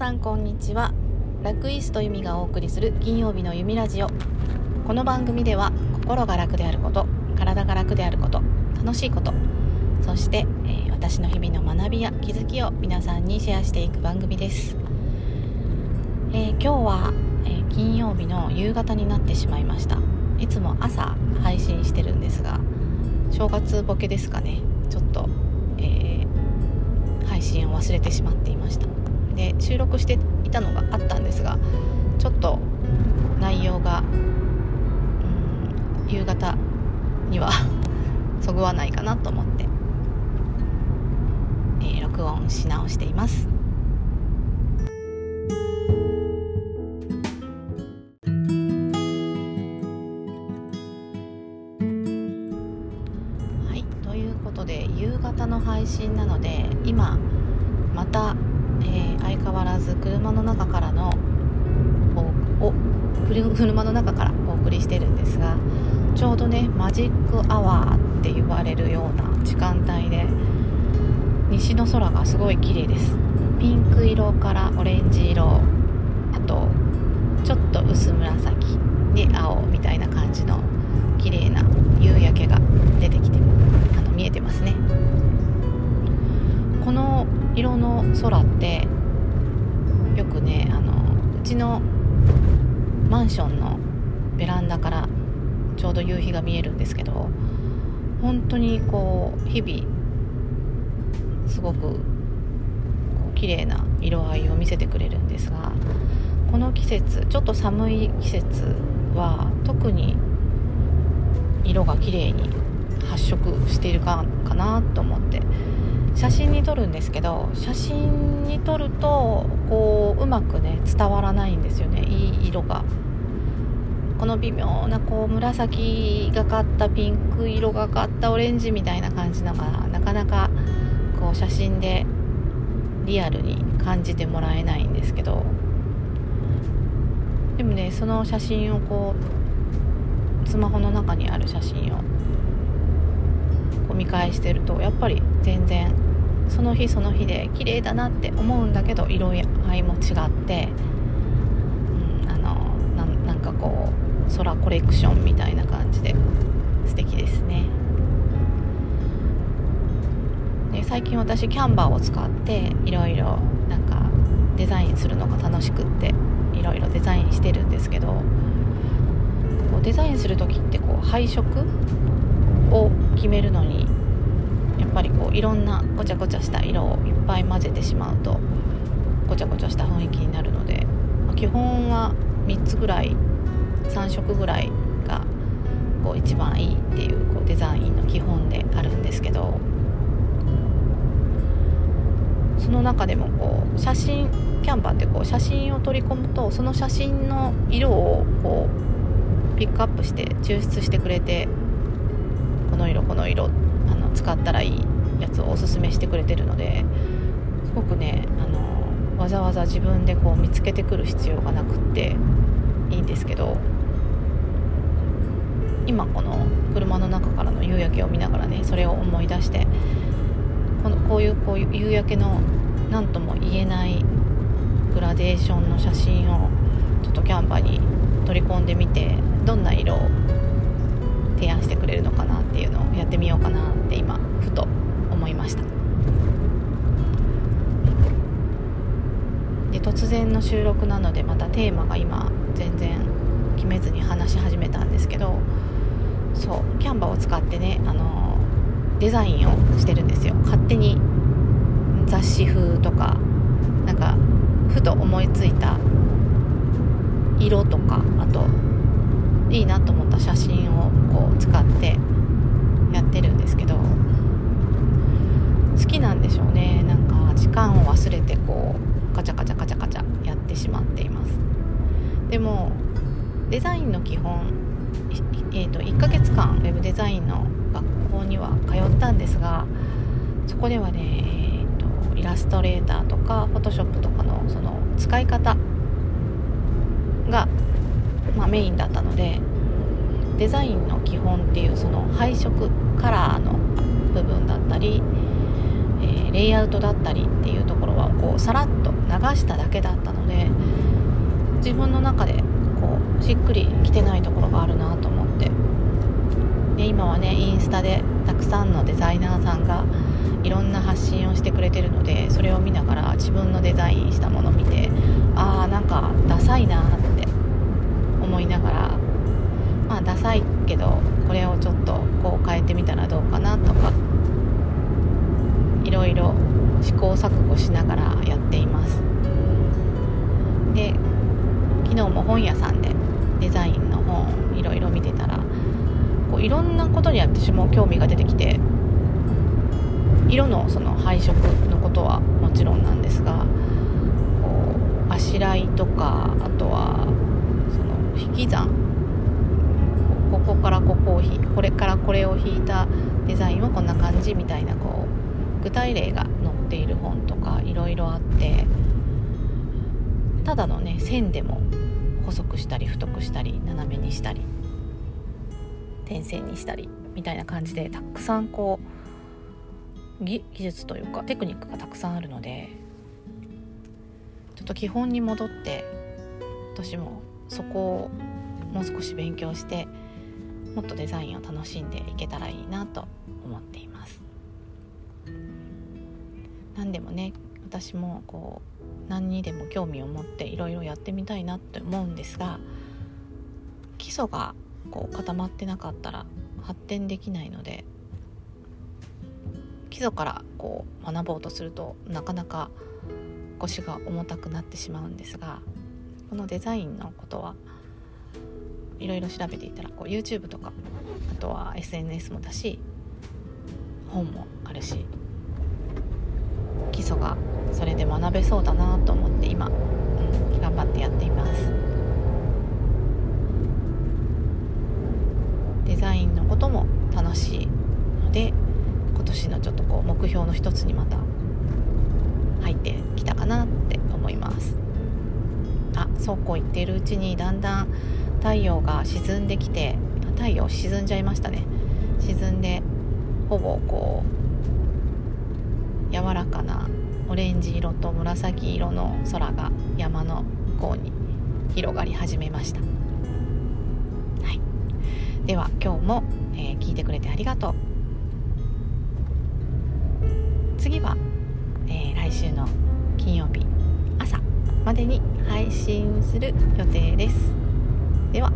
さんこんにちは。楽イスと由美がお送りする金曜日の由美ラジオ。この番組では心が楽であること体が楽であること楽しいことそして、えー、私の日々の学びや気づきを皆さんにシェアしていく番組です、えー、今日は、えー、金曜日の夕方になってしまいました。いつも朝配信してるんですが正月ボケですかね。ちょっと、え配信を忘れてしまっていました。で収録していたのがあったんですがちょっと内容がうん夕方には そぐわないかなと思って、えー、録音し直しています。はいということで夕方の配信なので今またえー、相変わらず車の中からのお車の中からお送りしてるんですがちょうどねマジックアワーって言われるような時間帯で西の空がすごい綺麗です。ピンク色からオレンジ色あとちょっと薄紫で青みたいな感じの綺麗な夕焼けが出てきて空ってよくねあのうちのマンションのベランダからちょうど夕日が見えるんですけど本当にこう日々すごくこう綺麗な色合いを見せてくれるんですがこの季節ちょっと寒い季節は特に色が綺麗に発色しているかかなと思って写真に撮るんですけど写真に撮るとこううまくね伝わらないんですよね。いい色が。この微妙なこう紫がかったピンク色がかったオレンジみたいな感じのがなかなかこう写真でリアルに感じてもらえないんですけど。でもねその写真をこうスマホの中にある写真をこう見返してるとやっぱり全然その日その日で綺麗だなって思うんだけど色合いも違って、うん、あのなんかこう空コレクションみたいな感じで素敵ですね。で最近私キャンバーを使っていろいろなんかデザインするのが楽しくっていろいろデザインしてるんですけどこうデザインする時ってこう配色を決めるのにぱりこういろんなごちゃごちゃした色をいっぱい混ぜてしまうとごちゃごちゃした雰囲気になるので、まあ、基本は3つぐらい3色ぐらいがこう一番いいっていうこうデザインの基本であるんですけどその中でもこう写真キャンバーってこう写真を取り込むとその写真の色をこうピックアップして抽出してくれてこの色この色って使ったらいいやつをおすすめしてくれてるのですごくねあのわざわざ自分でこう見つけてくる必要がなくっていいんですけど今この車の中からの夕焼けを見ながらねそれを思い出してこのこういうこういう夕焼けの何とも言えないグラデーションの写真をちょっとキャンバーに取り込んでみてどんな色を提案してくれるのかなっていうのをってみようかなって今ふと思いました。で突然の収録なのでまたテーマが今全然決めずに話し始めたんですけどそうキャンバーを使ってねあのデザインをしてるんですよ。勝手に雑誌風とかなんかふと思いついた色とかあといいなと思った写真をこう使ってやってるんですけど好きなんでしょうね。なんか時間を忘れてこうカチャカチャカチャカチャやってしまっています。でもデザインの基本、えーと、1ヶ月間ウェブデザインの学校には通ったんですがそこではね、えーと、イラストレーターとかフォトショップとかのその使い方がまあ、メインだったのでデザインの基本っていうその配色カラーの部分だったり、えー、レイアウトだったりっていうところはこうさらっと流しただけだったので自分の中でこうしっくりきてないところがあるなと思って。で今はねインスタでたくさんのデザイナーさんがいろんな発信をしてくれてるのでそれを見ながら自分のデザインしたもの見てああなんかダサいなって思いながらまあダサいけどこれをちょっとこう変えてみたらどうかなとかいろいろ試行錯誤しながらやっています。で昨日も本屋さんでデザインの本いろいろ見てたらこういろんなことに私も興味が出てきて色のその配色のことはもちろんなんですがこうあしらいとかあとはその引き算ここからここを引これからこれを引いたデザインはこんな感じみたいなこう具体例が載っている本とかいろいろあってただのね線でも細くしたり太くしたり斜めにしたり点線にしたりみたいな感じでたくさんこう技術というかテクニックがたくさんあるのでちょっと基本に戻って私もそこをもう少し勉強してもっとデザインを楽しんでいけたらいいなと思っています。何でもね私もこう何にでも興味を持っていろいろやってみたいなって思うんですが基礎がこう固まってなかったら発展できないので基礎からこう学ぼうとするとなかなか腰が重たくなってしまうんですがこのデザインのことはいろいろ調べていたらこう YouTube とかあとは SNS もだし本もあるし基礎がそれで学べそうだなと思って今、うん、頑張ってやっています。デザインのことも楽しいので今年のちょっとこう目標の一つにまた入ってきたかなって思います。あそうこう言っているうちにだんだん太陽が沈んできて太陽沈んじゃいましたね。沈んでほぼこう柔らかなオレンジ色と紫色の空が山の向こうに広がり始めました、はい、では今日も、えー、聞いてくれてありがとう。次は、えー、来週の金曜日朝までに配信する予定です。では。